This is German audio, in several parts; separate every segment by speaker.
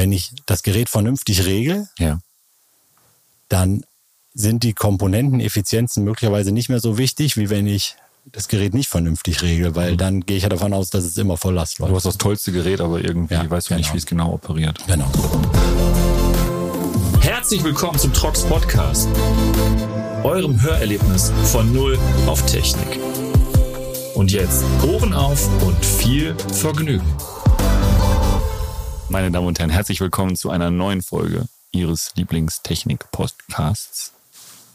Speaker 1: wenn ich das Gerät vernünftig regel,
Speaker 2: Ja.
Speaker 1: dann sind die Komponenteneffizienzen möglicherweise nicht mehr so wichtig, wie wenn ich das Gerät nicht vernünftig regel, weil dann gehe ich ja davon aus, dass es immer voll Last
Speaker 2: Du
Speaker 1: läuft.
Speaker 2: hast das tollste Gerät, aber irgendwie
Speaker 1: Ja,
Speaker 2: weißt du nicht,
Speaker 1: genau.
Speaker 2: wie es genau operiert.
Speaker 1: Genau.
Speaker 3: Herzlich willkommen zum Trox Podcast, eurem Hörerlebnis von Null auf Technik. Und jetzt Ohren auf und viel Vergnügen.
Speaker 2: Meine Damen und Herren, herzlich willkommen zu einer neuen Folge Ihres Lieblingstechnik-Podcasts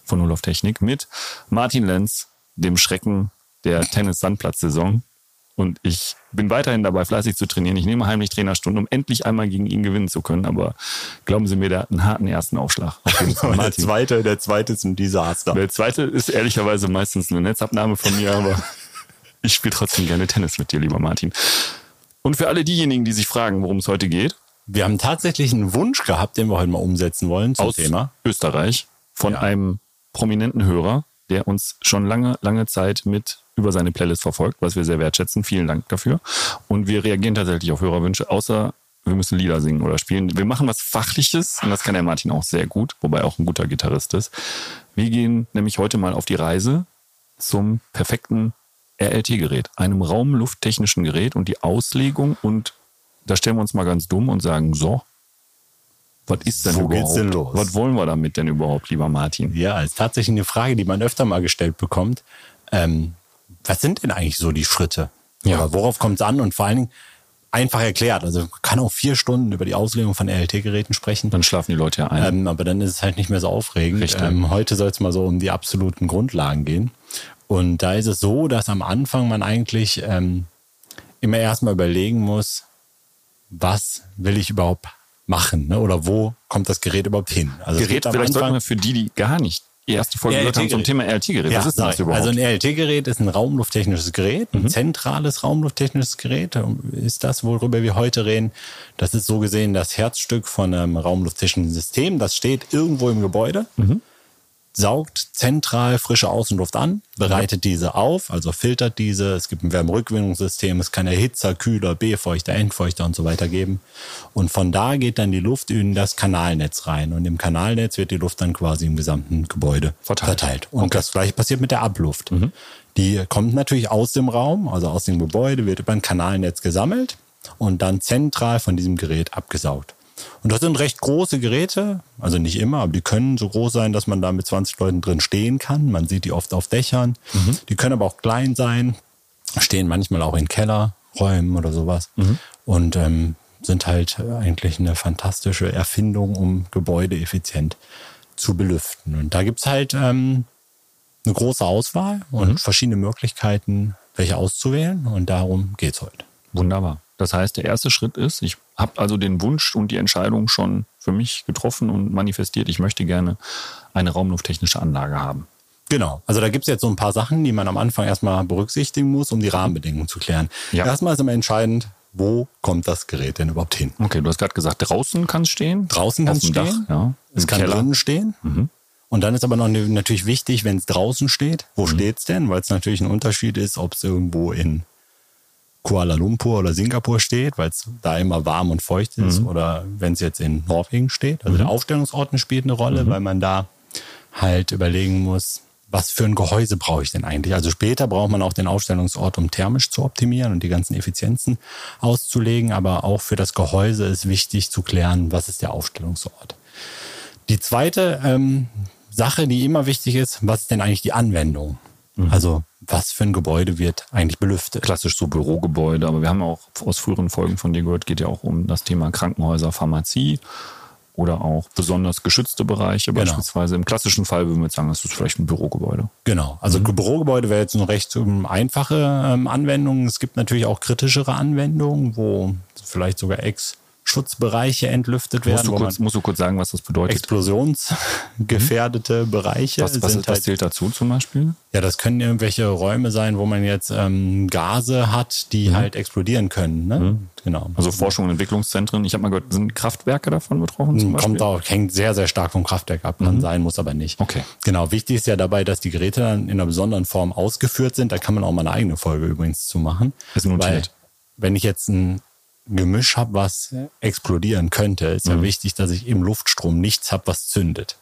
Speaker 2: von Null auf Technik mit Martin Lenz, dem Schrecken der Tennis-Sandplatz-Saison. Und ich bin weiterhin dabei, fleißig zu trainieren. Ich nehme heimlich Trainerstunden, um endlich einmal gegen ihn gewinnen zu können. Aber glauben Sie mir, der hat einen harten ersten Aufschlag. Auf.
Speaker 1: Der zweite, der zweite ist ein Desaster.
Speaker 2: Der zweite ist ehrlicherweise meistens eine Netzabnahme von mir, aber ich spiele trotzdem gerne Tennis mit dir, lieber Martin. Und für alle diejenigen, die sich fragen, worum es heute geht,
Speaker 1: Wir haben tatsächlich einen Wunsch gehabt, den wir heute mal umsetzen wollen zum
Speaker 2: aus
Speaker 1: Thema.
Speaker 2: Österreich von
Speaker 1: Ja.
Speaker 2: einem prominenten Hörer, der uns schon lange, lange Zeit mit über seine Playlist verfolgt, was wir sehr wertschätzen. Vielen Dank dafür. Und wir reagieren tatsächlich auf Hörerwünsche, außer wir müssen Lieder singen oder spielen. Wir machen was Fachliches und das kann der Martin auch sehr gut, wobei er auch ein guter Gitarrist ist. Wir gehen nämlich heute mal auf die Reise zum perfekten RLT-Gerät, einem raumlufttechnischen Gerät und die Auslegung und da stellen wir uns mal ganz dumm und sagen, so, was ist denn
Speaker 1: Wo
Speaker 2: überhaupt?
Speaker 1: geht's denn los?
Speaker 2: Was wollen wir damit denn überhaupt, lieber Martin?
Speaker 1: Ja, ist tatsächlich eine Frage, die man öfter mal gestellt bekommt. Ähm, was sind denn eigentlich so die Schritte?
Speaker 2: Ja.
Speaker 1: Oder worauf kommt es an? Und vor allen Dingen einfach erklärt. Also man kann auch vier Stunden über die Auslegung von RLT-Geräten sprechen.
Speaker 2: Dann schlafen die Leute ja ein.
Speaker 1: Ähm, aber dann ist es halt nicht mehr so aufregend. Ähm, heute soll es mal so um die absoluten Grundlagen gehen. Und da ist es so, dass am Anfang man eigentlich ähm, immer erstmal überlegen muss, was will ich überhaupt machen? Ne? Oder wo kommt das Gerät überhaupt hin? Also
Speaker 2: Gerät, vielleicht sollten
Speaker 1: Anfang-
Speaker 2: wir für die, die gar nicht die erste Folge gehört haben zum. Thema RLT-Gerät.
Speaker 1: Ja,
Speaker 2: Was ist das überhaupt?
Speaker 1: Also ein RLT-Gerät ist ein raumlufttechnisches Gerät,
Speaker 2: Mhm.
Speaker 1: ein zentrales raumlufttechnisches Gerät ist das, worüber wir heute reden. Das ist so gesehen das Herzstück von einem raumlufttechnischen System. Das steht irgendwo im Gebäude,
Speaker 2: Mhm.
Speaker 1: Saugt zentral frische Außenluft an, bereitet diese auf, also filtert diese. Es gibt ein Wärmerückgewinnungssystem, es kann Erhitzer, Kühler, B-Feuchter, Endfeuchter und so weiter geben. Und von da geht dann die Luft in das Kanalnetz rein. Und im Kanalnetz wird die Luft dann quasi im gesamten Gebäude
Speaker 2: Verteilt.
Speaker 1: verteilt. Und das gleiche passiert mit der Abluft. Die kommt natürlich aus dem Raum, also aus dem Gebäude, wird über ein Kanalnetz gesammelt und dann zentral von diesem Gerät abgesaugt. Und das sind recht große Geräte, also nicht immer, aber die können so groß sein, dass man da mit 20 Leuten drin stehen kann. Man sieht die oft auf Dächern. Die können aber auch klein sein, stehen manchmal auch in Kellerräumen oder sowas. Und ähm, sind halt eigentlich eine fantastische Erfindung, um Gebäude effizient zu belüften. Und da gibt's halt ähm, eine große Auswahl und verschiedene Möglichkeiten, welche auszuwählen. Und darum geht's heute.
Speaker 2: Wunderbar. Das heißt, der erste Schritt ist, ich habe also den Wunsch und die Entscheidung schon für mich getroffen und manifestiert, ich möchte gerne eine raumlufttechnische Anlage haben.
Speaker 1: Genau. Also da gibt's jetzt so ein paar Sachen, die man am Anfang erstmal berücksichtigen muss, um die Rahmenbedingungen zu klären.
Speaker 2: Ja.
Speaker 1: Erstmal ist immer entscheidend, wo kommt das Gerät denn überhaupt hin?
Speaker 2: Okay, du hast gerade gesagt, draußen kann es stehen.
Speaker 1: Draußen kann es stehen.
Speaker 2: ja.
Speaker 1: Es kann
Speaker 2: Keller. Mhm.
Speaker 1: drinnen stehen. Und dann ist aber noch natürlich wichtig, wenn es draußen steht, wo steht's denn? Weil es natürlich ein Unterschied ist, ob es irgendwo in Kuala Lumpur oder Singapur steht, weil es da immer warm und feucht ist, oder wenn es jetzt in Norwegen steht. Also der Aufstellungsort spielt eine Rolle, weil man da halt überlegen muss, was für ein Gehäuse brauche ich denn eigentlich? Also später braucht man auch den Aufstellungsort, um thermisch zu optimieren und die ganzen Effizienzen auszulegen. Aber auch für das Gehäuse ist wichtig zu klären, was ist der Aufstellungsort. Die zweite ähm, Sache, die immer wichtig ist, was ist denn eigentlich die Anwendung? Also was für ein Gebäude wird eigentlich belüftet?
Speaker 2: Klassisch so Bürogebäude, aber wir haben auch aus früheren Folgen von dir gehört, geht ja auch um das Thema Krankenhäuser, Pharmazie oder auch besonders geschützte Bereiche.
Speaker 1: Genau.
Speaker 2: Beispielsweise im klassischen Fall würden wir jetzt sagen, das ist vielleicht ein Bürogebäude.
Speaker 1: Genau, also Bürogebäude wäre jetzt eine recht ähm, einfache ähm, Anwendung. Es gibt natürlich auch kritischere Anwendungen, wo vielleicht sogar Ex-Schutzbereiche entlüftet
Speaker 2: Musst
Speaker 1: werden,
Speaker 2: du,
Speaker 1: wo
Speaker 2: kurz, musst du kurz sagen, was das bedeutet?
Speaker 1: explosionsgefährdete Bereiche
Speaker 2: Was, was,
Speaker 1: sind
Speaker 2: was
Speaker 1: halt
Speaker 2: zählt dazu zum Beispiel?
Speaker 1: Ja, das können irgendwelche Räume sein, wo man jetzt ähm, Gase hat, die halt explodieren können. Ne? Genau.
Speaker 2: Also Forschung und Entwicklungszentren. Ich habe mal gehört, sind Kraftwerke davon betroffen zum Beispiel?
Speaker 1: Kommt auch, hängt sehr, sehr stark vom Kraftwerk ab. Kann sein, muss aber nicht.
Speaker 2: Okay.
Speaker 1: Genau. Wichtig ist ja dabei, dass die Geräte dann in einer besonderen Form ausgeführt sind. Da kann man auch mal eine eigene Folge übrigens zu machen.
Speaker 2: Ist notiert.
Speaker 1: Weil, wenn ich jetzt ein Gemisch habe, was explodieren könnte, ist ja wichtig, dass ich im Luftstrom nichts habe, was zündet.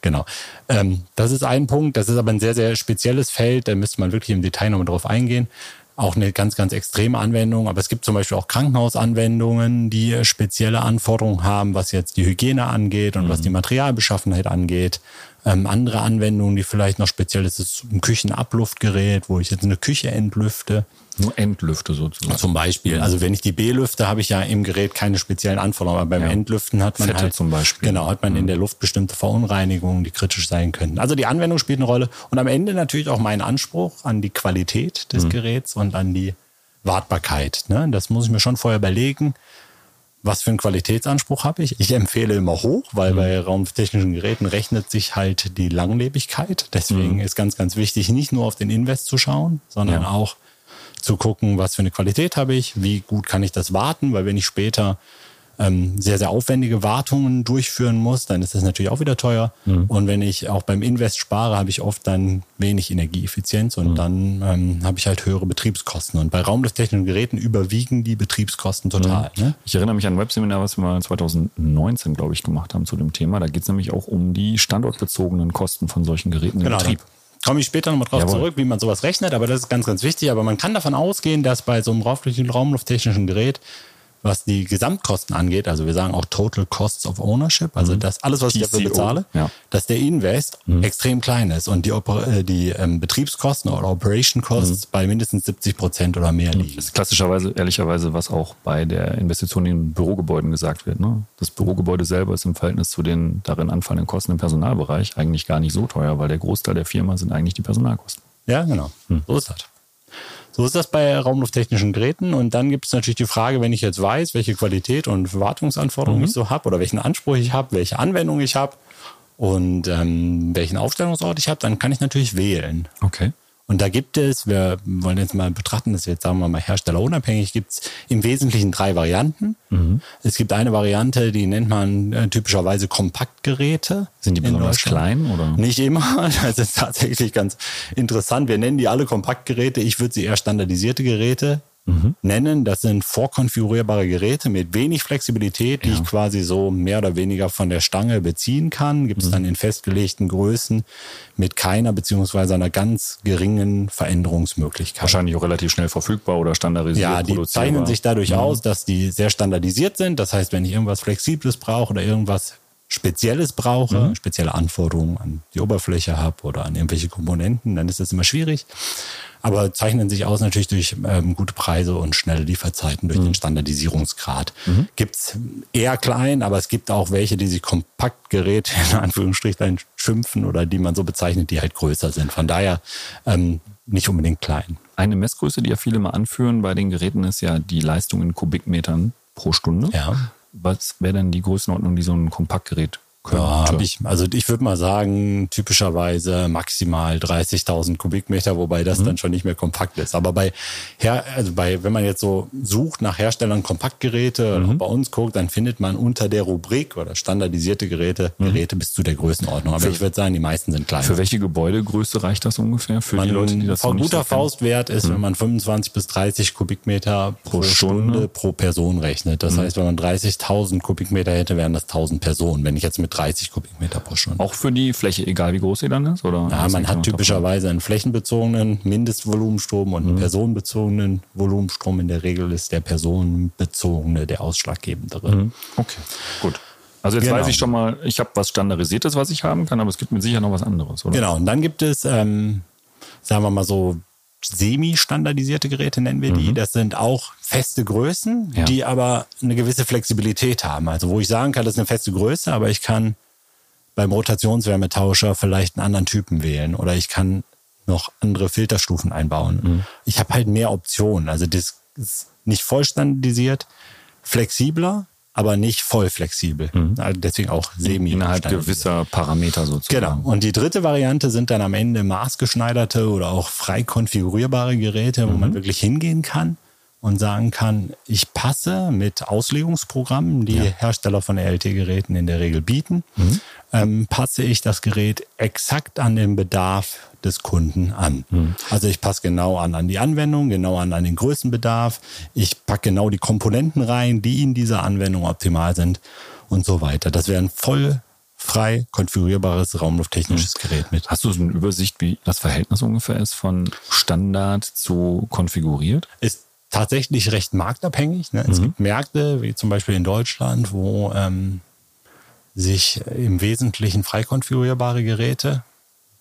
Speaker 1: Genau. Ähm, das ist ein Punkt. Das ist aber ein sehr, sehr spezielles Feld. Da müsste man wirklich im Detail nochmal drauf eingehen. Auch eine ganz, ganz extreme Anwendung. Aber es gibt zum Beispiel auch Krankenhausanwendungen, die spezielle Anforderungen haben, was jetzt die Hygiene angeht und was die Materialbeschaffenheit angeht. Ähm, andere Anwendungen, die vielleicht noch speziell ist, ist ein Küchenabluftgerät, wo ich jetzt eine Küche entlüfte.
Speaker 2: Nur Endlüfte sozusagen.
Speaker 1: Zum Beispiel. Also wenn ich die B-Lüfte, habe ich ja im Gerät keine speziellen Anforderungen. Aber beim
Speaker 2: Ja.
Speaker 1: Entlüften hat man
Speaker 2: Fette
Speaker 1: halt
Speaker 2: zum Beispiel.
Speaker 1: Genau, hat man in der Luft bestimmte Verunreinigungen, die kritisch sein könnten. Also die Anwendung spielt eine Rolle. Und am Ende natürlich auch mein Anspruch an die Qualität des Geräts und an die Wartbarkeit. Ne? Das muss ich mir schon vorher überlegen. Was für einen Qualitätsanspruch habe ich? Ich empfehle immer hoch, weil bei raumtechnischen Geräten rechnet sich halt die Langlebigkeit. Deswegen ist ganz, ganz wichtig, nicht nur auf den Invest zu schauen, sondern
Speaker 2: Ja.
Speaker 1: auch zu gucken, was für eine Qualität habe ich, wie gut kann ich das warten, weil wenn ich später ähm, sehr, sehr aufwendige Wartungen durchführen muss, dann ist das natürlich auch wieder teuer. Und wenn ich auch beim Invest spare, habe ich oft dann wenig Energieeffizienz und dann ähm, habe ich halt höhere Betriebskosten. Und bei raumlufttechnischen Geräten überwiegen die Betriebskosten total. Ne?
Speaker 2: Ich erinnere mich an ein Webseminar, was wir mal 2019, glaube ich, gemacht haben zu dem Thema. Da geht es nämlich auch um die standortbezogenen Kosten von solchen Geräten im
Speaker 1: Genau,
Speaker 2: Betrieb.
Speaker 1: Komme ich später nochmal drauf
Speaker 2: Jawohl.
Speaker 1: zurück, wie man sowas rechnet, aber das ist ganz, ganz wichtig. Aber man kann davon ausgehen, dass bei so einem raumluft- raumlufttechnischen Gerät, was die Gesamtkosten angeht, also wir sagen auch Total Costs of Ownership, also das alles, was ich dafür
Speaker 2: TCO,
Speaker 1: bezahle,
Speaker 2: ja.
Speaker 1: dass der Invest extrem klein ist und die, Oper äh, die ähm, Betriebskosten oder Operation Costs bei mindestens 70 Prozent oder mehr liegen.
Speaker 2: Das ist klassischerweise, ehrlicherweise, was auch bei der Investition in Bürogebäuden gesagt wird. Ne? Das Bürogebäude selber ist im Verhältnis zu den darin anfallenden Kosten im Personalbereich eigentlich gar nicht so teuer, weil der Großteil der Firma sind eigentlich die Personalkosten.
Speaker 1: Ja, genau. So ist das. So ist das bei raumlufttechnischen Geräten. Und dann gibt es natürlich die Frage, wenn ich jetzt weiß, welche Qualität und Wartungsanforderungen ich so habe oder welchen Anspruch ich habe, welche Anwendung ich habe und ähm, welchen Aufstellungsort ich habe, dann kann ich natürlich wählen.
Speaker 2: Okay.
Speaker 1: Und da gibt es, wir wollen jetzt mal betrachten, dass wir jetzt sagen wir mal herstellerunabhängig, gibt es im Wesentlichen drei Varianten. Es gibt eine Variante, die nennt man äh, typischerweise Kompaktgeräte.
Speaker 2: Sind die besonders klein oder?
Speaker 1: Nicht immer. Das ist tatsächlich ganz interessant. Wir nennen die alle Kompaktgeräte. Ich würde sie eher standardisierte Geräte nennen. Das sind vorkonfigurierbare Geräte mit wenig Flexibilität, die ich quasi so mehr oder weniger von der Stange beziehen kann. Gibt es dann in festgelegten Größen mit keiner beziehungsweise einer ganz geringen Veränderungsmöglichkeit.
Speaker 2: Wahrscheinlich auch relativ schnell verfügbar oder standardisiert.
Speaker 1: Ja, die zeichnen sich dadurch
Speaker 2: Mhm.
Speaker 1: aus, dass die sehr standardisiert sind. Das heißt, wenn ich irgendwas Flexibles brauche oder irgendwas Spezielles brauche,
Speaker 2: Mhm.
Speaker 1: spezielle Anforderungen an die Oberfläche habe oder an irgendwelche Komponenten, dann ist das immer schwierig. Aber zeichnen sich aus natürlich durch ähm, gute Preise und schnelle Lieferzeiten, durch
Speaker 2: Mhm.
Speaker 1: den Standardisierungsgrad. Gibt's eher klein, aber es gibt auch welche, die sich Kompaktgeräte in Anführungsstrichen schimpfen oder die man so bezeichnet, die halt größer sind. Von daher ähm, nicht unbedingt klein.
Speaker 2: Eine Messgröße, die ja viele mal anführen bei den Geräten, ist ja die Leistung in Kubikmetern pro Stunde.
Speaker 1: Ja.
Speaker 2: Was wäre denn die Größenordnung, die so ein Kompaktgerät könnte?
Speaker 1: Ja, hab ich, also ich würde mal sagen, typischerweise maximal 30.000 Kubikmeter, wobei das dann schon nicht mehr kompakt ist. Aber bei, Her also bei, wenn man jetzt so sucht nach Herstellern Kompaktgeräte auch bei uns guckt, dann findet man unter der Rubrik oder standardisierte Geräte, Geräte bis zu der Größenordnung. Aber ich würde sagen, die meisten sind klein.
Speaker 2: Für welche Gebäudegröße reicht das ungefähr? Für
Speaker 1: man,
Speaker 2: die Leute, die
Speaker 1: ein
Speaker 2: das nicht
Speaker 1: guter? Faustwert ist, wenn man 25 bis 30 Kubikmeter pro,
Speaker 2: Stunde.
Speaker 1: Stunde. pro Person rechnet. Das heißt, wenn man 30.000 Kubikmeter hätte, wären das 1000 Personen. Wenn ich jetzt mit 30 Kubikmeter pro Stunde.
Speaker 2: Auch für die Fläche, egal wie groß sie dann ist? Oder
Speaker 1: Ja, man hat typischerweise einen flächenbezogenen Mindestvolumenstrom und einen personenbezogenen Volumenstrom. In der Regel ist der personenbezogene der ausschlaggebendere.
Speaker 2: ab. Okay, gut. Also jetzt
Speaker 1: Genau.
Speaker 2: weiß ich schon mal, ich habe was Standardisiertes, was ich haben kann, aber es gibt mit Sicherheit noch was anderes, oder?
Speaker 1: Genau, und dann gibt es, ähm, sagen wir mal so, semi-standardisierte Geräte nennen wir die. Das sind auch feste Größen,
Speaker 2: Mhm. Ja.
Speaker 1: die aber eine gewisse Flexibilität haben. Also wo ich sagen kann, das ist eine feste Größe, aber ich kann beim Rotationswärmetauscher vielleicht einen anderen Typen wählen oder ich kann noch andere Filterstufen einbauen.
Speaker 2: Mhm.
Speaker 1: Ich habe halt mehr Optionen. Also das ist nicht voll standardisiert, flexibler, aber nicht voll flexibel. Also deswegen auch semi
Speaker 2: Mhm. Innerhalb gewisser Parameter sozusagen.
Speaker 1: Genau. Und die dritte Variante sind dann am Ende maßgeschneiderte oder auch frei konfigurierbare Geräte, wo man wirklich hingehen kann und sagen kann, ich passe mit Auslegungsprogrammen, die Hersteller von RLT-Geräten in der Regel bieten, ähm, passe ich das Gerät exakt an den Bedarf des Kunden an. Also ich passe genau an an die Anwendung, genau an an den Größenbedarf. Ich packe genau die Komponenten rein, die in dieser Anwendung optimal sind und so weiter. Das wäre ein voll frei konfigurierbares raumlufttechnisches Gerät mit.
Speaker 2: Hast du so eine Übersicht, wie das Verhältnis ungefähr ist von Standard zu konfiguriert?
Speaker 1: Ist tatsächlich recht marktabhängig. Ne? Es gibt Märkte, wie zum Beispiel in Deutschland, wo ähm, sich im Wesentlichen frei konfigurierbare Geräte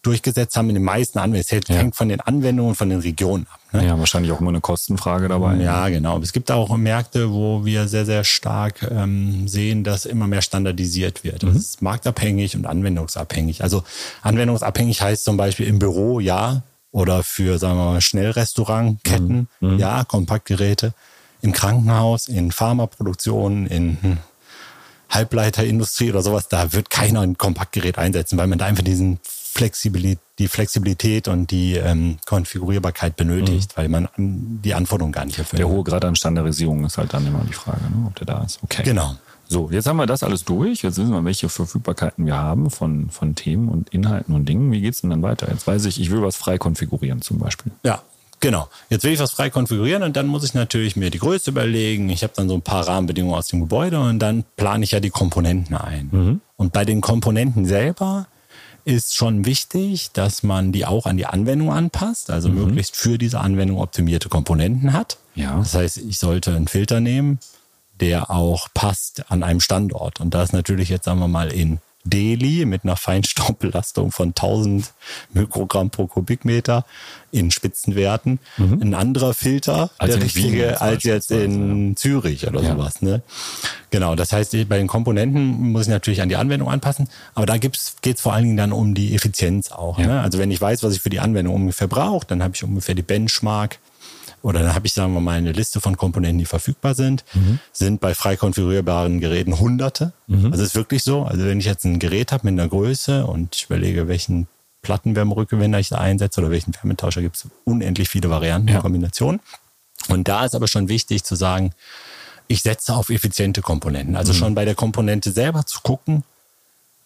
Speaker 1: durchgesetzt haben in den meisten Anwendungen. Es hängt
Speaker 2: Ja.
Speaker 1: von den Anwendungen und von den Regionen ab. Ne?
Speaker 2: Ja, wahrscheinlich auch immer eine Kostenfrage dabei.
Speaker 1: Ja, genau. Es gibt auch Märkte, wo wir sehr, sehr stark ähm, sehen, dass immer mehr standardisiert wird. Das ist marktabhängig und anwendungsabhängig. Also anwendungsabhängig heißt zum Beispiel im Büro ja oder für, sagen wir mal, Schnellrestaurantketten ja, Kompaktgeräte. Im Krankenhaus, in Pharmaproduktionen, in hm, Halbleiterindustrie oder sowas, da wird keiner ein Kompaktgerät einsetzen, weil man da einfach diesen Flexibilität, die Flexibilität und die ähm, Konfigurierbarkeit benötigt, weil man an- die Anforderungen gar nicht erfüllt.
Speaker 2: Der hohe Grad an Standardisierung ist halt dann immer die Frage, ne, ob der da ist. Okay.
Speaker 1: Genau.
Speaker 2: So, jetzt haben wir das alles durch. Jetzt wissen wir, welche Verfügbarkeiten wir haben von, von Themen und Inhalten und Dingen. Wie geht's denn dann weiter? Jetzt weiß ich, ich will was frei konfigurieren zum Beispiel.
Speaker 1: Ja, genau. Jetzt will ich was frei konfigurieren und dann muss ich natürlich mir die Größe überlegen. Ich habe dann so ein paar Rahmenbedingungen aus dem Gebäude und dann plane ich ja die Komponenten ein. Und bei den Komponenten selber ist schon wichtig, dass man die auch an die Anwendung anpasst, also möglichst für diese Anwendung optimierte Komponenten hat.
Speaker 2: Ja.
Speaker 1: Das heißt, ich sollte einen Filter nehmen, der auch passt an einem Standort. Und da ist natürlich jetzt, sagen wir mal, in Delhi mit einer Feinstaubbelastung von 1000 Mikrogramm pro Kubikmeter in Spitzenwerten ein anderer Filter,
Speaker 2: Mhm. Als
Speaker 1: der richtige, als jetzt in Zürich oder
Speaker 2: Ja.
Speaker 1: sowas. Ne? Genau, das heißt, bei den Komponenten muss ich natürlich an die Anwendung anpassen, aber da geht es vor allen Dingen dann um die Effizienz auch.
Speaker 2: Ja.
Speaker 1: Ne? Also wenn ich weiß, was ich für die Anwendung ungefähr brauche, dann habe ich ungefähr die Benchmark oder dann habe ich, sagen wir mal, eine Liste von Komponenten, die verfügbar sind, sind bei frei konfigurierbaren Geräten Hunderte. Also es ist wirklich so. Also wenn ich jetzt ein Gerät habe mit einer Größe und ich überlege, welchen Plattenwärmerückgewinner ich da einsetze oder welchen Wärmetauscher, gibt es unendlich viele Varianten
Speaker 2: Ja.
Speaker 1: und Kombinationen. Und da ist aber schon wichtig zu sagen, ich setze auf effiziente Komponenten. Also schon bei der Komponente selber zu gucken,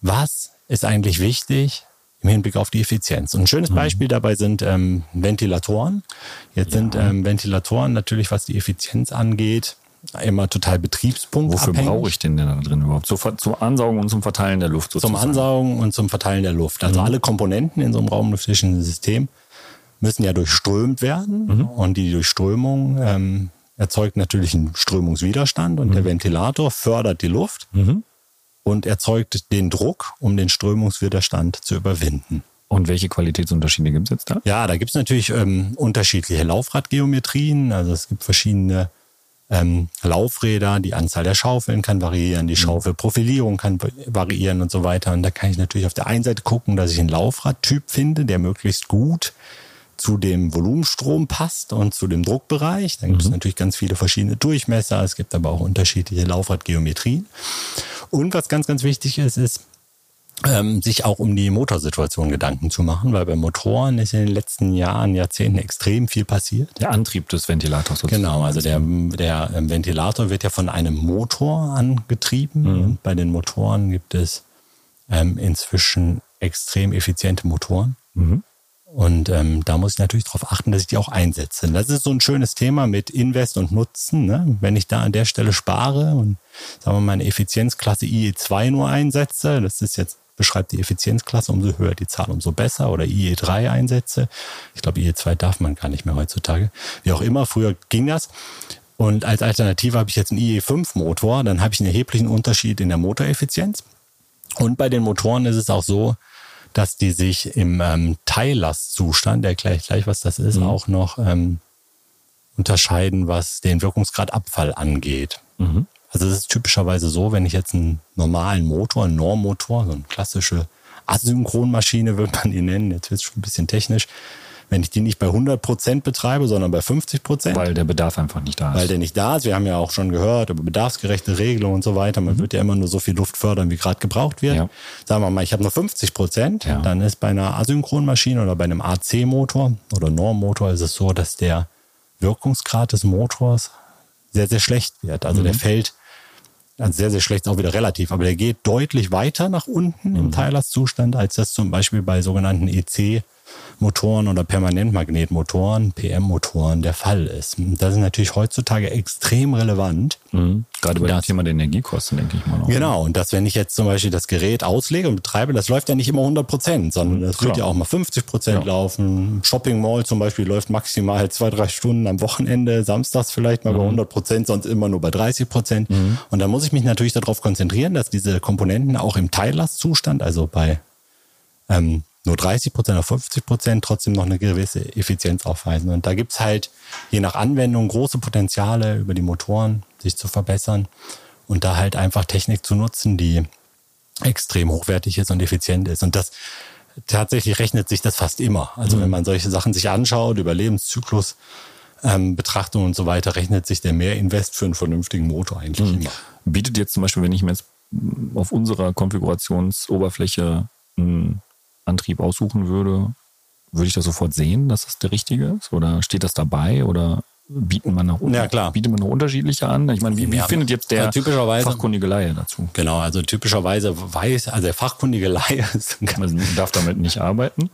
Speaker 1: was ist eigentlich wichtig im Hinblick auf die Effizienz. Und ein schönes Beispiel dabei sind ähm, Ventilatoren. Jetzt sind ähm, Ventilatoren natürlich, was die Effizienz angeht, immer total betriebspunktabhängig.
Speaker 2: Wofür brauche ich den denn da drin überhaupt? Zur, zum Ansaugen und zum Verteilen der Luft
Speaker 1: Zum
Speaker 2: sozusagen.
Speaker 1: Ansaugen und zum Verteilen der Luft. Also alle Komponenten in so einem raumluftischen System müssen ja durchströmt werden. Und die Durchströmung ähm, erzeugt natürlich einen Strömungswiderstand und der Ventilator fördert die Luft und erzeugt den Druck, um den Strömungswiderstand zu überwinden.
Speaker 2: Und welche Qualitätsunterschiede gibt es jetzt da?
Speaker 1: Ja, da gibt es natürlich ähm, unterschiedliche Laufradgeometrien. Also es gibt verschiedene ähm, Laufräder, die Anzahl der Schaufeln kann variieren, die Schaufelprofilierung kann variieren und so weiter. Und da kann ich natürlich auf der einen Seite gucken, dass ich einen Laufradtyp finde, der möglichst gut zu dem Volumenstrom passt und zu dem Druckbereich. Dann gibt es natürlich ganz viele verschiedene Durchmesser. Es gibt aber auch unterschiedliche Laufradgeometrien. Und was ganz, ganz wichtig ist, ist, ähm, sich auch um die Motorsituation Gedanken zu machen, weil bei Motoren ist in den letzten Jahren, Jahrzehnten extrem viel passiert.
Speaker 2: Der Antrieb des Ventilators sozusagen.
Speaker 1: Genau, also der, der ähm, Ventilator wird ja von einem Motor angetrieben. Und bei den Motoren gibt es ähm, inzwischen extrem effiziente Motoren. Und ähm, da muss ich natürlich darauf achten, dass ich die auch einsetze. Das ist so ein schönes Thema mit Invest und Nutzen. Ne? Wenn ich da an der Stelle spare und sagen wir mal eine Effizienzklasse IE2 nur einsetze, das ist jetzt beschreibt die Effizienzklasse, umso höher die Zahl, umso besser. Oder IE3 einsetze. Ich glaube, IE2 darf man gar nicht mehr heutzutage. Wie auch immer, früher ging das. Und als Alternative habe ich jetzt einen IE5-Motor, dann habe ich einen erheblichen Unterschied in der Motoreffizienz. Und bei den Motoren ist es auch so, dass die sich im ähm, Teillastzustand, der gleich gleich was das ist, auch noch ähm, unterscheiden, was den Wirkungsgrad Abfall angeht. Also es ist typischerweise so, wenn ich jetzt einen normalen Motor, einen Normmotor, so eine klassische Asynchronmaschine würde man die nennen, jetzt wird es schon ein bisschen technisch, wenn ich die nicht bei 100% betreibe, sondern bei 50%,
Speaker 2: Weil der Bedarf einfach nicht da ist.
Speaker 1: weil der nicht da ist. Wir haben ja auch schon gehört über bedarfsgerechte Regelungen und so weiter. Man wird ja immer nur so viel Luft fördern, wie gerade gebraucht wird.
Speaker 2: Ja.
Speaker 1: Sagen wir mal, ich habe nur 50 Prozent,
Speaker 2: Ja.
Speaker 1: dann ist bei einer Asynchronmaschine oder bei einem AC-Motor oder Normmotor ist es so, dass der Wirkungsgrad des Motors sehr, sehr schlecht wird. Also der fällt also sehr, sehr schlecht, auch wieder relativ, aber der geht deutlich weiter nach unten im Teillastzustand, als das zum Beispiel bei sogenannten Motoren oder Permanentmagnetmotoren, PM-Motoren, der Fall ist. Das ist natürlich heutzutage extrem relevant.
Speaker 2: Mhm. Gerade bei dem Thema der Energiekosten, denke ich mal. Noch.
Speaker 1: Genau, und dass wenn ich jetzt zum Beispiel das Gerät auslege und betreibe, das läuft ja nicht immer 100 Prozent, sondern das wird ja auch mal 50 Prozent ja. laufen. Shopping Mall zum Beispiel läuft maximal zwei, drei Stunden am Wochenende, samstags vielleicht mal mhm. bei 100 Prozent, sonst immer nur bei 30 Prozent. Mhm. Und da muss ich mich natürlich darauf konzentrieren, dass diese Komponenten auch im Teillastzustand, also bei ähm, nur 30 Prozent oder 50 Prozent trotzdem noch eine gewisse Effizienz aufweisen. Und da gibt's halt je nach Anwendung große Potenziale über die Motoren, sich zu verbessern und da halt einfach Technik zu nutzen, die extrem hochwertig ist und effizient ist. Und das tatsächlich rechnet sich das fast immer. Also mhm. wenn man solche Sachen sich anschaut, über Lebenszyklus, ähm, Betrachtung und so weiter, rechnet sich der Mehrinvest für einen vernünftigen Motor eigentlich mhm. immer.
Speaker 2: Bietet jetzt zum Beispiel, wenn ich mir jetzt auf unserer Konfigurationsoberfläche einen Antrieb aussuchen würde, würde ich das sofort sehen, dass das der richtige ist? Oder steht das dabei? Oder bieten man noch,
Speaker 1: ja, klar.
Speaker 2: bietet man noch unterschiedliche an? Ich meine, wie, wie ja, findet jetzt der
Speaker 1: typischerweise,
Speaker 2: fachkundige Laie dazu?
Speaker 1: Genau, also typischerweise weiß, also der fachkundige Laie
Speaker 2: man darf damit nicht arbeiten.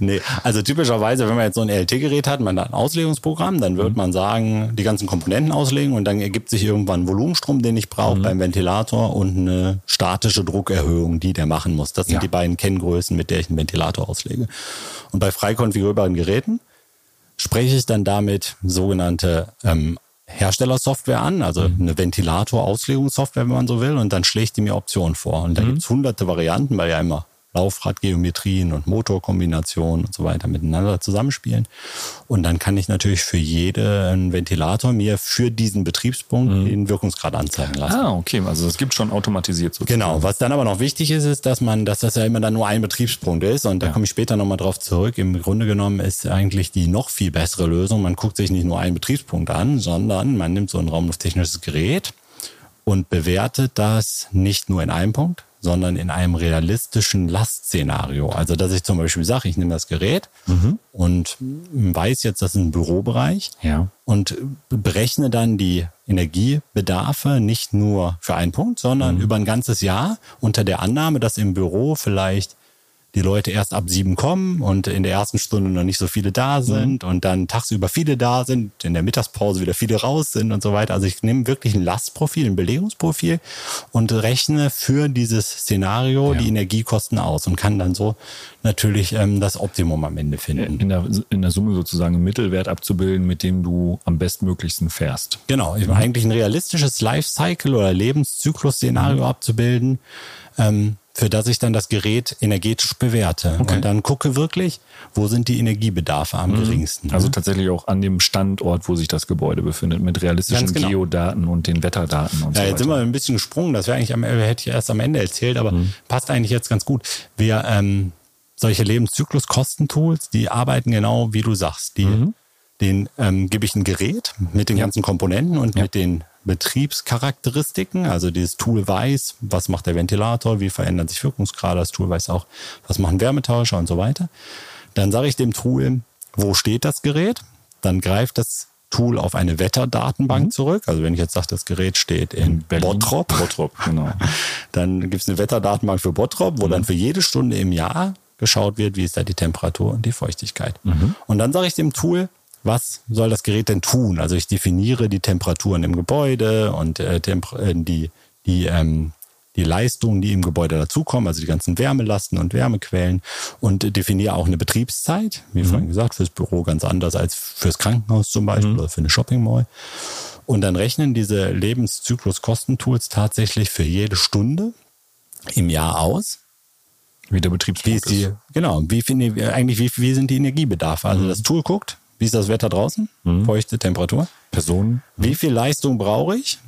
Speaker 1: nee, also typischerweise, wenn man jetzt so ein LT-Gerät hat, man hat ein Auslegungsprogramm, dann wird mhm. man sagen, die ganzen Komponenten auslegen und dann ergibt sich irgendwann ein Volumenstrom, den ich brauche mhm. beim Ventilator und eine statische Druckerhöhung, die der machen muss. Das sind ja. die beiden Kenngrößen, mit der ich einen Ventilator auslege. Und bei frei konfigurierbaren Geräten spreche ich dann damit sogenannte ähm, Herstellersoftware an, also mhm. eine Ventilator-Auslegungssoftware, wenn man so will, und dann schlägt die mir Optionen vor. Und da mhm. gibt es hunderte Varianten, weil ja immer Laufradgeometrien und Motorkombinationen und so weiter miteinander zusammenspielen. Und dann kann ich natürlich für jeden Ventilator mir für diesen Betriebspunkt mhm. den Wirkungsgrad anzeigen lassen.
Speaker 2: Ah, okay. Also es gibt schon automatisiert
Speaker 1: sozusagen. Genau. Was dann aber noch wichtig ist, ist, dass man, dass das ja immer dann nur ein Betriebspunkt ist. Und da ja. komme ich später nochmal drauf zurück. Im Grunde genommen ist eigentlich die noch viel bessere Lösung. Man guckt sich nicht nur einen Betriebspunkt an, sondern man nimmt so ein raumlufttechnisches Gerät und bewertet das nicht nur in einem Punkt, sondern in einem realistischen Lastszenario. Also, dass ich zum Beispiel sage, ich nehme das Gerät mhm. und weiß jetzt, das ist ein Bürobereich
Speaker 2: ja.
Speaker 1: und berechne dann die Energiebedarfe nicht nur für einen Punkt, sondern mhm. über ein ganzes Jahr unter der Annahme, dass im Büro vielleicht die Leute erst ab sieben kommen und in der ersten Stunde noch nicht so viele da mhm. sind mhm. und dann tagsüber viele da sind, in der Mittagspause wieder viele raus sind und so weiter. Also ich nehme wirklich ein Lastprofil, ein Belegungsprofil und rechne für dieses Szenario ja. die Energiekosten aus und kann dann so natürlich ähm, das Optimum am Ende finden.
Speaker 2: In der, in der Summe sozusagen einen Mittelwert abzubilden, mit dem du am bestmöglichsten fährst.
Speaker 1: Genau, mhm. eigentlich ein realistisches Lifecycle oder Lebenszyklus-Szenario mhm. abzubilden. Ähm, für das ich dann das Gerät energetisch bewerte. Okay. Und dann gucke wirklich, wo sind die Energiebedarfe am mhm. geringsten.
Speaker 2: Also tatsächlich auch an dem Standort, wo sich das Gebäude befindet, mit realistischen genau. Geodaten und den Wetterdaten und
Speaker 1: ja,
Speaker 2: so
Speaker 1: Jetzt sind wir ein bisschen gesprungen, das wäre eigentlich am, hätte ich erst am Ende erzählt, aber mhm. passt eigentlich jetzt ganz gut. Wir ähm, solche Lebenszykluskostentools, die arbeiten genau wie du sagst. Die, mhm. Den ähm, gebe ich ein Gerät mit den ja. ganzen Komponenten und ja. mit den Betriebscharakteristiken. Also dieses Tool weiß, was macht der Ventilator, wie verändern sich Wirkungsgrade. Das Tool weiß auch, was machen Wärmetauscher und so weiter. Dann sage ich dem Tool, wo steht das Gerät? Dann greift das Tool auf eine Wetterdatenbank mhm. zurück. Also wenn ich jetzt sage, das Gerät steht in, in Berlin. Bottrop,
Speaker 2: Bottrop genau.
Speaker 1: dann gibt es eine Wetterdatenbank für Bottrop, wo mhm. dann für jede Stunde im Jahr geschaut wird, wie ist da die Temperatur und die Feuchtigkeit. Mhm. Und dann sage ich dem Tool, was soll das Gerät denn tun? Also ich definiere die Temperaturen im Gebäude und äh, äh, die, die, ähm, die Leistungen, die im Gebäude dazukommen, also die ganzen Wärmelasten und Wärmequellen und definiere auch eine Betriebszeit, wie mhm. vorhin gesagt, fürs Büro ganz anders als fürs Krankenhaus zum Beispiel mhm. oder für eine Shopping Mall. Und dann rechnen diese Lebenszyklus-Kostentools tatsächlich für jede Stunde im Jahr aus.
Speaker 2: Wie der Betriebspunkt
Speaker 1: wie ist. Die, genau, wie, eigentlich, wie, wie sind die Energiebedarfe? Also mhm. das Tool guckt, wie ist das Wetter draußen? Mhm. Feuchte Temperatur.
Speaker 2: Personen.
Speaker 1: Wie viel Leistung brauche ich,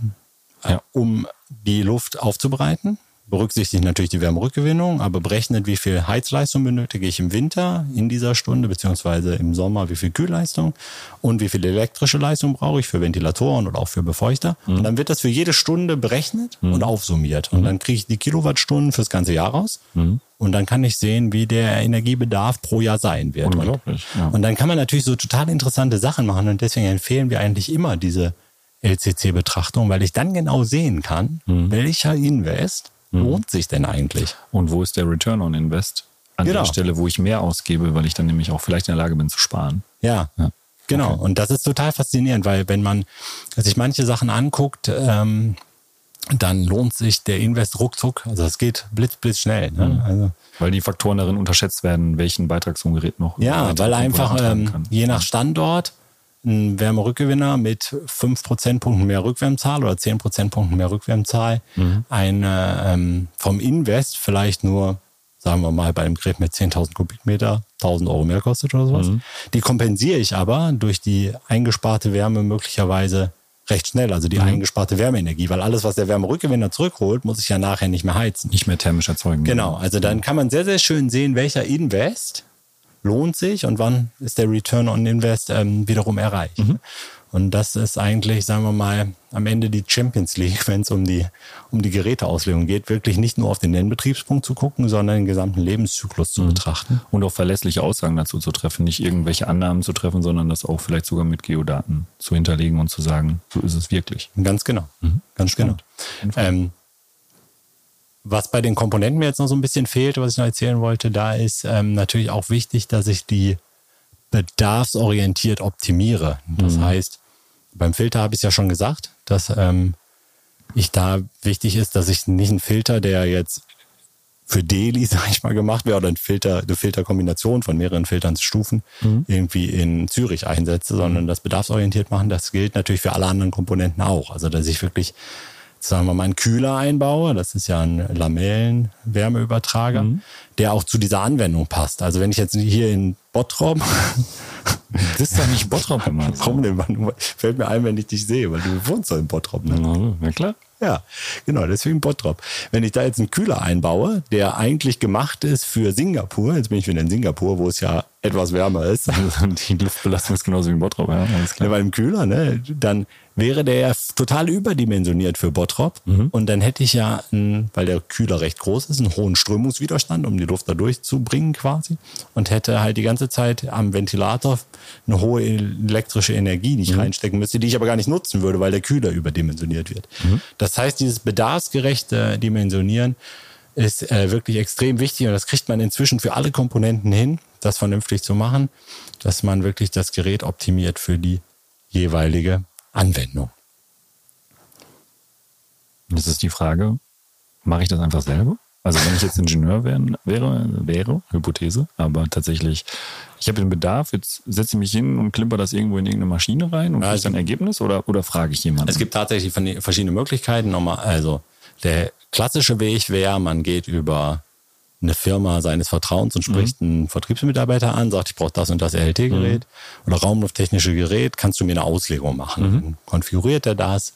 Speaker 1: ja. um die Luft aufzubereiten? Berücksichtigt natürlich die Wärmerückgewinnung, aber berechnet, wie viel Heizleistung benötige ich im Winter in dieser Stunde, beziehungsweise im Sommer, wie viel Kühlleistung und wie viel elektrische Leistung brauche ich für Ventilatoren oder auch für Befeuchter. Mhm. Und dann wird das für jede Stunde berechnet mhm. und aufsummiert. Und mhm. dann kriege ich die Kilowattstunden fürs ganze Jahr raus. Mhm. Und dann kann ich sehen, wie der Energiebedarf pro Jahr sein wird.
Speaker 2: Unglaublich. Ja.
Speaker 1: Und dann kann man natürlich so total interessante Sachen machen. Und deswegen empfehlen wir eigentlich immer diese LCC-Betrachtung, weil ich dann genau sehen kann, mhm. welcher Invest lohnt sich denn eigentlich?
Speaker 2: Und wo ist der Return on Invest? an
Speaker 1: Genau.
Speaker 2: der Stelle, wo ich mehr ausgebe, weil ich dann nämlich auch vielleicht in der Lage bin zu sparen.
Speaker 1: Ja.
Speaker 2: Ja.
Speaker 1: Genau.
Speaker 2: Okay.
Speaker 1: Und das ist total faszinierend, weil wenn man sich manche Sachen anguckt, ähm, dann lohnt sich der Invest ruckzuck. Also es geht blitz, blitz schnell. Ne?
Speaker 2: Mhm.
Speaker 1: Also,
Speaker 2: Weil die Faktoren darin unterschätzt werden, welchen Beitrag so ein Gerät noch
Speaker 1: ja, weil einfach ähm, je nach Standort ein Wärmerückgewinner mit 5 Prozentpunkten mehr Rückwärmzahl oder 10 Prozentpunkten mehr Rückwärmzahl
Speaker 2: Mhm.
Speaker 1: eine ähm, vom Invest vielleicht nur, sagen wir mal, bei einem Gerät mit 10.000 Kubikmeter 1.000 Euro mehr kostet oder sowas.
Speaker 2: Mhm.
Speaker 1: Die kompensiere ich aber durch die eingesparte Wärme möglicherweise recht schnell, also
Speaker 2: Mhm.
Speaker 1: die eingesparte Wärmeenergie, weil alles, was der Wärmerückgewinner zurückholt, muss ich ja nachher nicht mehr heizen.
Speaker 2: nicht mehr thermisch erzeugen.
Speaker 1: Genau, also dann kann man sehr, sehr schön sehen, welcher Invest lohnt sich und wann ist der Return on Invest ähm, wiederum erreicht. Und das ist eigentlich, sagen wir mal, am Ende die Champions League, wenn es um die, um die Geräteauslegung geht, wirklich nicht nur auf den Nennbetriebspunkt zu gucken, sondern den gesamten Lebenszyklus zu betrachten.
Speaker 2: Und auch verlässliche Aussagen dazu zu treffen, nicht irgendwelche Annahmen zu treffen, sondern das auch vielleicht sogar mit Geodaten zu hinterlegen und zu sagen, so ist es wirklich.
Speaker 1: Ganz genau. Ganz genau. Ähm, was bei den Komponenten mir jetzt noch so ein bisschen fehlt, was ich noch erzählen wollte, da ist ähm, natürlich auch wichtig, dass ich die bedarfsorientiert optimiere. Das heißt, beim Filter habe ich es ja schon gesagt, dass ähm, ich da wichtig ist, dass ich nicht einen Filter, der jetzt für Daily, sag ich mal, gemacht wäre, oder ein Filter, eine Filterkombination von mehreren Filternstufen irgendwie in Zürich einsetze, sondern das bedarfsorientiert machen. Das gilt natürlich für alle anderen Komponenten auch. Also, dass ich wirklich, sagen wir mal, einen Kühler einbaue. Das ist ja ein Lamellen-Wärmeübertrager, der auch zu dieser Anwendung passt. Also, wenn ich jetzt hier in Bottrop,
Speaker 2: Das ist doch nicht Bottrop immer.
Speaker 1: komm, denn, wann- fällt mir ein, wenn ich dich sehe, weil du wohnst doch in Bottrop, ne?
Speaker 2: Ja, klar.
Speaker 1: Ja, genau, deswegen Bottrop. Wenn ich da jetzt einen Kühler einbaue, der eigentlich gemacht ist für Singapur, jetzt bin ich wieder in Singapur, wo es ja etwas wärmer ist,
Speaker 2: Die Luftbelastung ist genauso wie in Bottrop, ja, alles klar.
Speaker 1: bei dem Kühler, ne, dann wäre der ja total überdimensioniert für Bottrop. Und dann hätte ich ja, einen, weil der Kühler recht groß ist, einen hohen Strömungswiderstand, um die Luft da durchzubringen quasi. Und hätte halt die ganze Zeit am Ventilator eine hohe elektrische Energie, die ich reinstecken müsste, die ich aber gar nicht nutzen würde, weil der Kühler überdimensioniert wird. Das heißt, dieses bedarfsgerechte Dimensionieren ist äh, wirklich extrem wichtig und das kriegt man inzwischen für alle Komponenten hin, das vernünftig zu machen, dass man wirklich das Gerät optimiert für die jeweilige Anwendung.
Speaker 2: Jetzt ist die Frage, mache ich das einfach selber? Also wenn ich jetzt Ingenieur wären, wäre, wäre, Hypothese, aber tatsächlich, ich habe den Bedarf, jetzt setze ich mich hin und klimper das irgendwo in irgendeine Maschine rein und
Speaker 1: Ja,
Speaker 2: kriege dann ein Ergebnis oder, oder frage ich jemanden?
Speaker 1: Es gibt tatsächlich verschiedene Möglichkeiten. Nochmal, also der klassische Weg wäre, man geht über eine Firma seines Vertrauens und spricht einen Vertriebsmitarbeiter an, sagt, ich brauche das und das RLT-Gerät oder raumlufttechnische Gerät, kannst du mir eine Auslegung machen? Dann konfiguriert er das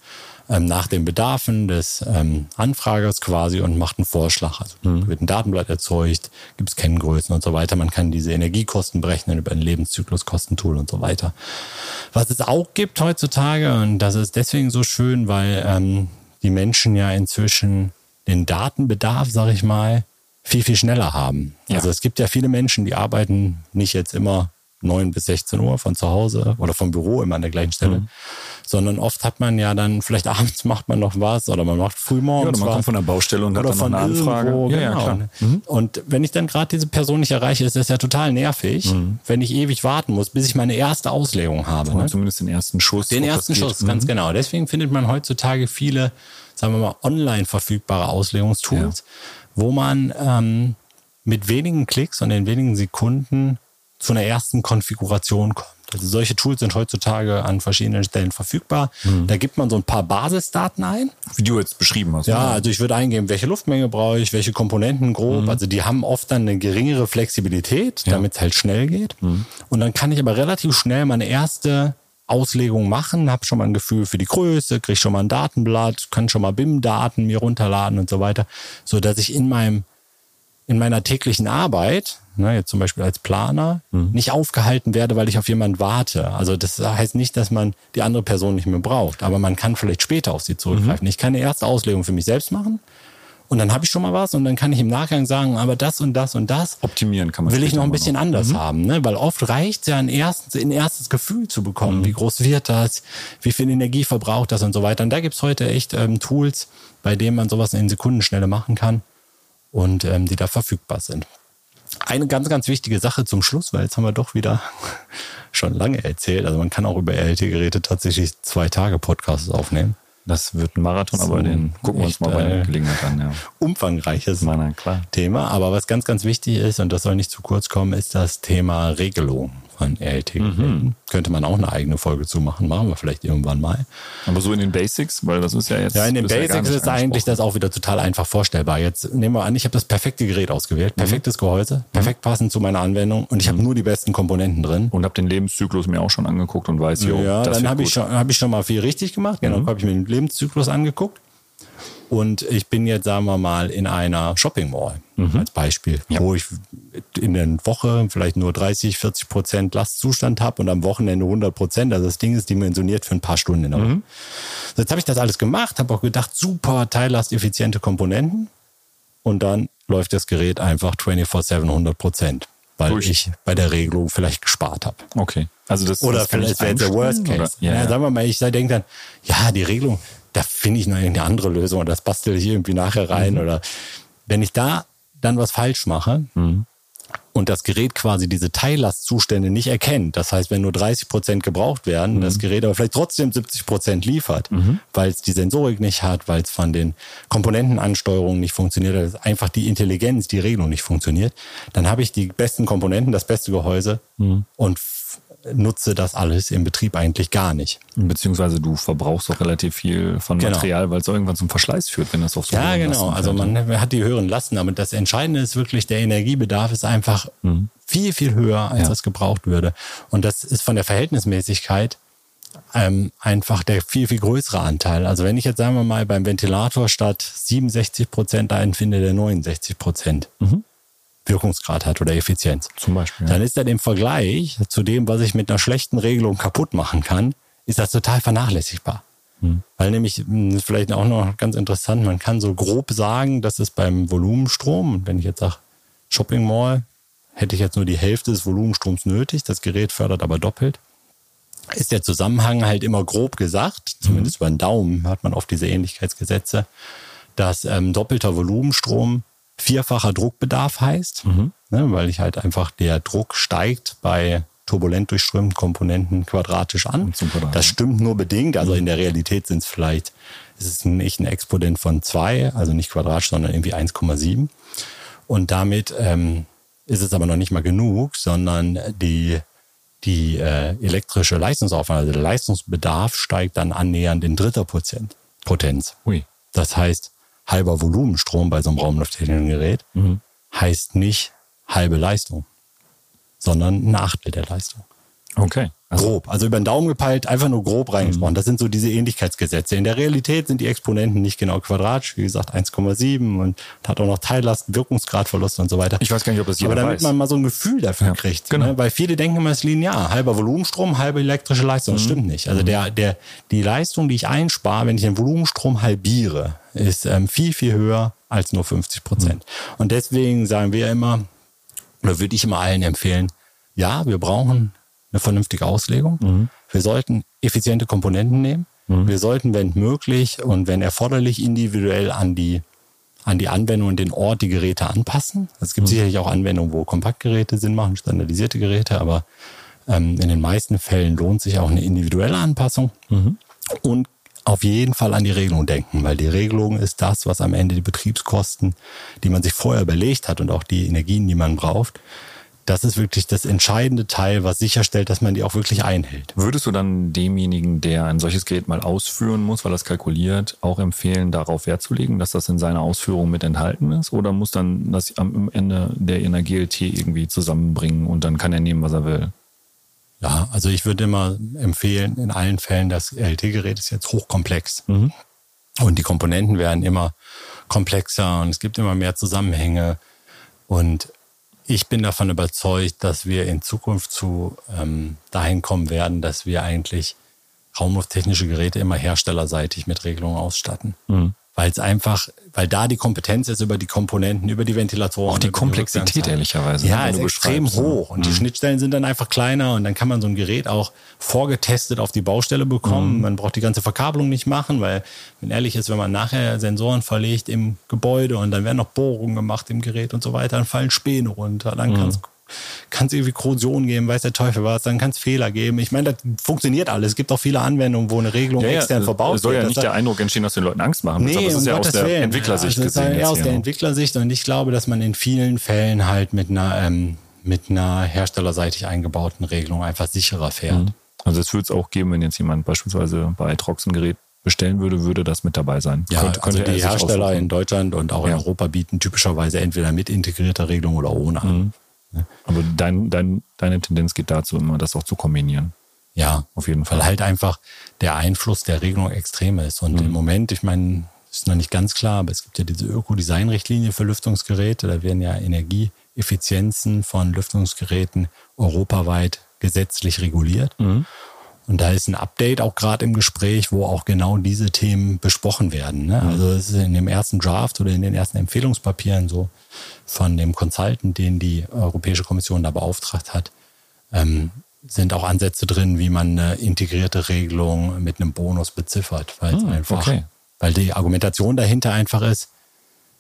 Speaker 1: ähm, nach den Bedarfen des ähm, Anfragers quasi und macht einen Vorschlag. Also wird ein Datenblatt erzeugt, gibt es Kenngrößen und so weiter. Man kann diese Energiekosten berechnen über ein Lebenszykluskostentool und so weiter. Was es auch gibt heutzutage, und das ist deswegen so schön, weil ähm, die Menschen ja inzwischen den Datenbedarf, sag ich mal, viel, viel schneller haben.
Speaker 2: Ja.
Speaker 1: Also es gibt ja viele Menschen, die arbeiten nicht jetzt immer 9 bis 16 Uhr von zu Hause oder vom Büro immer an der gleichen Stelle,
Speaker 2: Mhm.
Speaker 1: sondern oft hat man ja dann, vielleicht abends macht man noch was oder man macht früh
Speaker 2: ja,
Speaker 1: morgens
Speaker 2: oder man
Speaker 1: was.
Speaker 2: kommt von der Baustelle und hat
Speaker 1: Oder
Speaker 2: dann noch
Speaker 1: von
Speaker 2: eine Anfrage.
Speaker 1: irgendwo,
Speaker 2: ja, ja,
Speaker 1: genau.
Speaker 2: klar. Mhm.
Speaker 1: Und wenn ich dann gerade diese Person nicht erreiche, ist das ja total nervig, wenn ich ewig warten muss, bis ich meine erste Auslegung habe.
Speaker 2: Oder
Speaker 1: Ne?
Speaker 2: zumindest den ersten Schuss.
Speaker 1: Den ersten. Schuss, ganz genau. Deswegen findet man heutzutage viele, sagen wir mal, online verfügbare Auslegungstools, wo man ähm, mit wenigen Klicks und in wenigen Sekunden zu einer ersten Konfiguration kommt. Also solche Tools sind heutzutage an verschiedenen Stellen verfügbar. Da gibt man so ein paar Basisdaten ein.
Speaker 2: Wie du jetzt beschrieben hast.
Speaker 1: Ja,
Speaker 2: ne?
Speaker 1: also ich würde eingeben, welche Luftmenge brauche ich, welche Komponenten grob. Also die haben oft dann eine geringere Flexibilität, damit es halt schnell geht. Und dann kann ich aber relativ schnell meine erste Auslegung machen, habe schon mal ein Gefühl für die Größe, kriege schon mal ein Datenblatt, kann schon mal BIM-Daten mir runterladen und so weiter, so dass ich in meinem in meiner täglichen Arbeit, ne, jetzt zum Beispiel als Planer, nicht aufgehalten werde, weil ich auf jemanden warte. Also das heißt nicht, dass man die andere Person nicht mehr braucht, aber man kann vielleicht später auf sie zurückgreifen. Ich kann eine erste Auslegung für mich selbst machen und dann habe ich schon mal was und dann kann ich im Nachgang sagen, aber das und das und das
Speaker 2: Optimieren kann man
Speaker 1: will ich noch ein bisschen anders haben, ne? weil oft reicht ja ein erstes, ein erstes Gefühl zu bekommen, wie groß wird das, wie viel Energie verbraucht das und so weiter. Und da gibt's heute echt ähm, Tools, bei denen man sowas in Sekundenschnelle machen kann und ähm, die da verfügbar sind. eine ganz, ganz wichtige Sache zum Schluss, weil jetzt haben wir doch wieder schon lange erzählt. Also man kann auch über RLT-Geräte tatsächlich zwei Tage Podcasts aufnehmen.
Speaker 2: Das wird ein Marathon, aber den gucken wir uns mal bei der
Speaker 1: äh,
Speaker 2: Gelegenheit an. Ja.
Speaker 1: Umfangreiches
Speaker 2: Na, na.
Speaker 1: Thema. Aber was ganz, ganz wichtig ist, und das soll nicht zu kurz kommen, ist das Thema Regelung von RLT-Geräten. Könnte man auch eine eigene Folge zu machen. Machen wir vielleicht irgendwann mal.
Speaker 2: Aber so in den Basics, weil das ist ja jetzt.
Speaker 1: Ja, in den Basics ist eigentlich das auch wieder total einfach vorstellbar. Jetzt nehmen wir an, ich habe das perfekte Gerät ausgewählt, perfektes Gehäuse, perfekt passend zu meiner Anwendung und ich habe nur die besten Komponenten drin.
Speaker 2: Und habe den Lebenszyklus mir auch schon angeguckt und weiß, jo,
Speaker 1: ja,
Speaker 2: das
Speaker 1: dann habe ich, schon, hab ich schon mal viel richtig gemacht. Genau, habe ich mir den Lebenszyklus angeguckt. Und ich bin jetzt, sagen wir mal, in einer Shopping Mall als Beispiel, wo ich in der Woche vielleicht nur 30, 40 Prozent Lastzustand habe und am Wochenende 100 Prozent. Also das Ding ist dimensioniert für ein paar Stunden in der Woche. So, Jetzt habe ich das alles gemacht, habe auch gedacht, super teillasteffiziente Komponenten. Und dann läuft das Gerät einfach 24-7 100 Prozent, weil
Speaker 2: Durch.
Speaker 1: ich bei der Regelung vielleicht gespart habe.
Speaker 2: Okay. Also das,
Speaker 1: Oder
Speaker 2: das
Speaker 1: vielleicht wäre der Worst Case.
Speaker 2: Ja,
Speaker 1: Ja,
Speaker 2: ja.
Speaker 1: Sagen wir mal, ich denke dann, ja, die Regelung, da finde ich noch irgendeine andere Lösung oder das bastel ich irgendwie nachher rein.
Speaker 2: Mhm.
Speaker 1: Oder wenn ich da dann was falsch mache
Speaker 2: Mhm.
Speaker 1: und das Gerät quasi diese Teillastzustände nicht erkennt, das heißt, wenn nur 30 Prozent gebraucht werden,
Speaker 2: Mhm.
Speaker 1: das Gerät aber vielleicht trotzdem 70 Prozent liefert, weil es die Sensorik nicht hat, weil es von den Komponentenansteuerungen nicht funktioniert, weil einfach die Intelligenz, die Regelung nicht funktioniert, dann habe ich die besten Komponenten, das beste Gehäuse
Speaker 2: Mhm.
Speaker 1: und nutze das alles im Betrieb eigentlich gar nicht.
Speaker 2: Beziehungsweise du verbrauchst auch relativ viel von
Speaker 1: Genau.
Speaker 2: Material, weil es irgendwann zum Verschleiß führt, wenn das auf so
Speaker 1: Ja, genau. Also man hat die höheren Lasten, aber das Entscheidende ist wirklich, der Energiebedarf ist einfach viel, viel höher, als
Speaker 2: Mhm. Ja.
Speaker 1: das gebraucht würde. Und das ist von der Verhältnismäßigkeit ähm, einfach der viel, viel größere Anteil. Also wenn ich jetzt, sagen wir mal, beim Ventilator statt 67 Prozent einen finde, der 69 Prozent Wirkungsgrad hat oder Effizienz.
Speaker 2: Zum Beispiel, ja.
Speaker 1: Dann ist das im Vergleich zu dem, was ich mit einer schlechten Regelung kaputt machen kann, ist das total vernachlässigbar. Weil nämlich, ist vielleicht auch noch ganz interessant, man kann so grob sagen, dass es beim Volumenstrom, wenn ich jetzt sage Shopping Mall, hätte ich jetzt nur die Hälfte des Volumenstroms nötig, das Gerät fördert aber doppelt, ist der Zusammenhang halt immer grob gesagt, zumindest über den Daumen hat man oft diese Ähnlichkeitsgesetze, dass ähm, doppelter Volumenstrom vierfacher Druckbedarf heißt, ne, weil ich halt einfach der Druck steigt bei turbulent durchströmten Komponenten quadratisch an.
Speaker 2: Quadrat,
Speaker 1: das stimmt nur bedingt, also in der Realität sind es vielleicht, ist es nicht ein Exponent von zwei, also nicht quadratisch, sondern irgendwie 1,7. Und damit ähm, ist es aber noch nicht mal genug, sondern die, die äh, elektrische Leistungsaufnahme, also der Leistungsbedarf steigt dann annähernd in dritter Prozent, Potenz.
Speaker 2: Ui.
Speaker 1: Das heißt, halber Volumenstrom bei so einem raumlufttechnischen Gerät heißt nicht halbe Leistung, sondern ein Achtel der Leistung.
Speaker 2: Okay. Also,
Speaker 1: Grob, also über den Daumen gepeilt, einfach nur grob reingesprochen. Das sind so diese Ähnlichkeitsgesetze. In der Realität sind die Exponenten nicht genau quadratisch, wie gesagt 1,7 und hat auch noch Teillasten, Wirkungsgradverlust und so weiter.
Speaker 2: Ich weiß gar nicht, ob das jeder
Speaker 1: Aber damit
Speaker 2: weiß.
Speaker 1: man mal so ein Gefühl dafür
Speaker 2: Ja,
Speaker 1: kriegt.
Speaker 2: genau.
Speaker 1: Ne? Weil viele denken immer, es ist linear. Halber Volumenstrom, halbe elektrische Leistung.
Speaker 2: Mhm.
Speaker 1: Das stimmt nicht. Also der, der, die Leistung, die ich einspare, wenn ich den Volumenstrom halbiere, ist ähm, viel, viel höher als nur 50 Prozent.
Speaker 2: Mhm.
Speaker 1: Und deswegen sagen wir immer, oder würde ich immer allen empfehlen, ja, wir brauchen eine vernünftige Auslegung.
Speaker 2: Mhm.
Speaker 1: Wir sollten effiziente Komponenten nehmen. Wir sollten, wenn möglich und wenn erforderlich, individuell an die, an die Anwendung und den Ort die Geräte anpassen. Es
Speaker 2: Mhm.
Speaker 1: gibt sicherlich auch Anwendungen, wo Kompaktgeräte Sinn machen, standardisierte Geräte, aber ähm, in den meisten Fällen lohnt sich auch eine individuelle Anpassung.
Speaker 2: Mhm.
Speaker 1: Und auf jeden Fall an die Regelung denken, weil die Regelung ist das, was am Ende die Betriebskosten, die man sich vorher überlegt hat und auch die Energien, die man braucht, das ist wirklich das entscheidende Teil, was sicherstellt, dass man die auch wirklich einhält.
Speaker 2: Würdest du dann demjenigen, der ein solches Gerät mal ausführen muss, weil es kalkuliert, auch empfehlen, darauf Wert zu legen, dass das in seiner Ausführung mit enthalten ist? Oder muss dann das am Ende der in der GLT irgendwie zusammenbringen und dann kann er nehmen, was er will?
Speaker 1: Ja, also ich würde immer empfehlen, in allen Fällen, das LT-Gerät ist jetzt hochkomplex. Und die Komponenten werden immer komplexer und es gibt immer mehr Zusammenhänge. Und ich bin davon überzeugt, dass wir in Zukunft zu ähm, dahin kommen werden, dass wir eigentlich raumlufttechnische Geräte immer herstellerseitig mit Regelungen ausstatten. Weil weil es einfach, weil da die Kompetenz ist über die Komponenten, über die Ventilatoren.
Speaker 2: Auch die Komplexität, ehrlicherweise.
Speaker 1: Ja, ist extrem
Speaker 2: ne?
Speaker 1: hoch. Und die Schnittstellen sind dann einfach kleiner und dann kann man so ein Gerät auch vorgetestet auf die Baustelle bekommen. Man braucht die ganze Verkabelung nicht machen, weil, wenn ehrlich ist, wenn man nachher Sensoren verlegt im Gebäude und dann werden noch Bohrungen gemacht im Gerät und so weiter, dann fallen Späne runter, dann kann es kann es irgendwie Korrosion geben, weiß der Teufel was, dann kann es Fehler geben. Ich meine, das funktioniert alles. Es gibt auch viele Anwendungen, wo eine Regelung
Speaker 2: Ja, ja,
Speaker 1: extern verbaut
Speaker 2: es soll ja
Speaker 1: wird.
Speaker 2: nicht
Speaker 1: Das
Speaker 2: der Eindruck entstehen, dass den Leuten Angst machen
Speaker 1: Nee, um
Speaker 2: ist ja aus
Speaker 1: Gottes
Speaker 2: der
Speaker 1: Willen.
Speaker 2: Entwicklersicht
Speaker 1: also das ist
Speaker 2: gesehen.
Speaker 1: eher aus der. Entwicklersicht und ich glaube, dass man in vielen Fällen halt mit einer, ähm, mit einer herstellerseitig eingebauten Regelung einfach sicherer fährt.
Speaker 2: Also es würde es auch geben, wenn jetzt jemand beispielsweise bei Trox ein Gerät bestellen würde, würde das mit dabei sein.
Speaker 1: Ja,
Speaker 2: Könnte-
Speaker 1: also
Speaker 2: könnte
Speaker 1: die Hersteller in Deutschland und auch in
Speaker 2: Ja.
Speaker 1: Europa bieten typischerweise entweder mit integrierter Regelung oder ohne an.
Speaker 2: Aber dein, dein, deine Tendenz geht dazu, immer das auch zu kombinieren.
Speaker 1: Ja,
Speaker 2: Auf jeden Fall.
Speaker 1: weil halt einfach der Einfluss der Regelung extrem ist. Und im Moment, ich meine, ist noch nicht ganz klar, aber es gibt ja diese Ökodesign-Richtlinie für Lüftungsgeräte. Da werden ja Energieeffizienzen von Lüftungsgeräten europaweit gesetzlich reguliert. Und da ist ein Update auch gerade im Gespräch, wo auch genau diese Themen besprochen werden. Ne? Also es ist in dem ersten Draft oder in den ersten Empfehlungspapieren so von dem Consultant, den die Europäische Kommission da beauftragt hat, ähm, sind auch Ansätze drin, wie man eine integrierte Regelung mit einem Bonus beziffert, weil
Speaker 2: Hm,
Speaker 1: einfach,
Speaker 2: okay.
Speaker 1: weil die Argumentation dahinter einfach ist,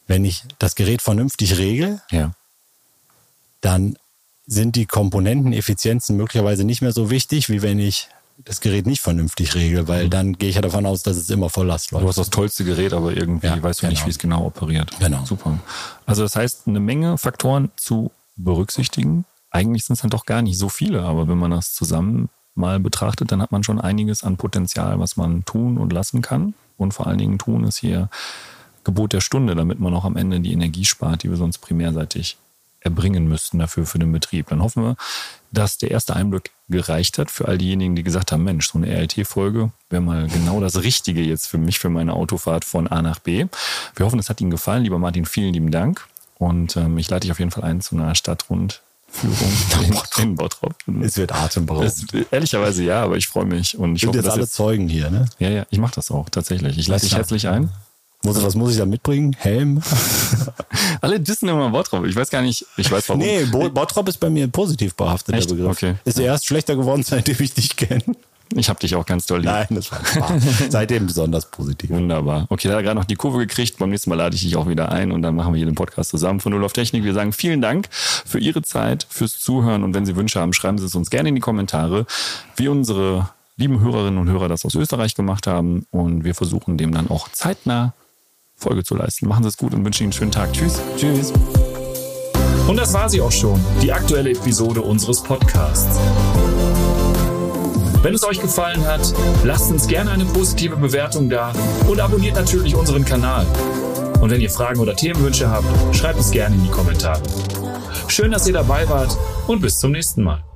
Speaker 1: wenn ich das Gerät vernünftig regel,
Speaker 2: Ja.
Speaker 1: dann sind die Komponenteneffizienzen möglicherweise nicht mehr so wichtig, wie wenn ich das Gerät nicht vernünftig regel, weil dann gehe ich ja davon aus, dass es immer Volllast läuft.
Speaker 2: Du hast das tollste Gerät, aber irgendwie
Speaker 1: Ja,
Speaker 2: weißt du nicht,
Speaker 1: genau.
Speaker 2: wie es genau operiert.
Speaker 1: Genau.
Speaker 2: Super. Also das heißt, eine Menge Faktoren zu berücksichtigen. Eigentlich sind es dann doch gar nicht so viele, aber wenn man das zusammen mal betrachtet, dann hat man schon einiges an Potenzial, was man tun und lassen kann. Und vor allen Dingen tun ist hier Gebot der Stunde, damit man auch am Ende die Energie spart, die wir sonst primärseitig erbringen müssten dafür für den Betrieb. Dann hoffen wir, dass der erste Einblick gereicht hat für all diejenigen, die gesagt haben, Mensch, so eine RLT-Folge wäre mal genau das Richtige jetzt für mich, für meine Autofahrt von A nach B. Wir hoffen, es hat Ihnen gefallen. Lieber Martin, vielen lieben Dank. Und ähm, ich lade dich auf jeden Fall ein zu einer Stadtrundführung in, in Bottrop.
Speaker 1: es wird atemberaubend.
Speaker 2: Es, ehrlicherweise ja, aber ich freue mich. Und ich
Speaker 1: sind
Speaker 2: hoffe,
Speaker 1: jetzt
Speaker 2: dass
Speaker 1: alle Zeugen hier, ne?
Speaker 2: ja, ja, ich mache das auch tatsächlich. Ich lade dich herzlich ein.
Speaker 1: Muss, was muss ich da mitbringen? Helm?
Speaker 2: Alle dissen immer Bottrop. Ich weiß gar nicht, ich weiß warum.
Speaker 1: Nee, Bo Bottrop ist bei mir positiv behaftet,
Speaker 2: Echt?
Speaker 1: der Begriff.
Speaker 2: Okay.
Speaker 1: Ist erst schlechter geworden, seitdem ich dich kenne.
Speaker 2: Ich habe dich auch ganz doll lieb.
Speaker 1: Nein, das war. Seitdem besonders positiv.
Speaker 2: Wunderbar. Okay, da hat er gerade noch die Kurve gekriegt. Beim nächsten Mal lade ich dich auch wieder ein und dann machen wir hier den Podcast zusammen von Null auf Technik. Wir sagen vielen Dank für Ihre Zeit, fürs Zuhören und wenn Sie Wünsche haben, schreiben Sie es uns gerne in die Kommentare, wie unsere lieben Hörerinnen und Hörer das aus Österreich gemacht haben und wir versuchen dem dann auch zeitnah Folge zu leisten. Machen Sie es gut und wünschen Ihnen einen schönen Tag. Tschüss.
Speaker 1: Tschüss.
Speaker 3: Und das war sie auch schon, die aktuelle Episode unseres Podcasts. Wenn es euch gefallen hat, lasst uns gerne eine positive Bewertung da und abonniert natürlich unseren Kanal. Und wenn ihr Fragen oder Themenwünsche habt, schreibt es gerne in die Kommentare. Schön, dass ihr dabei wart und bis zum nächsten Mal.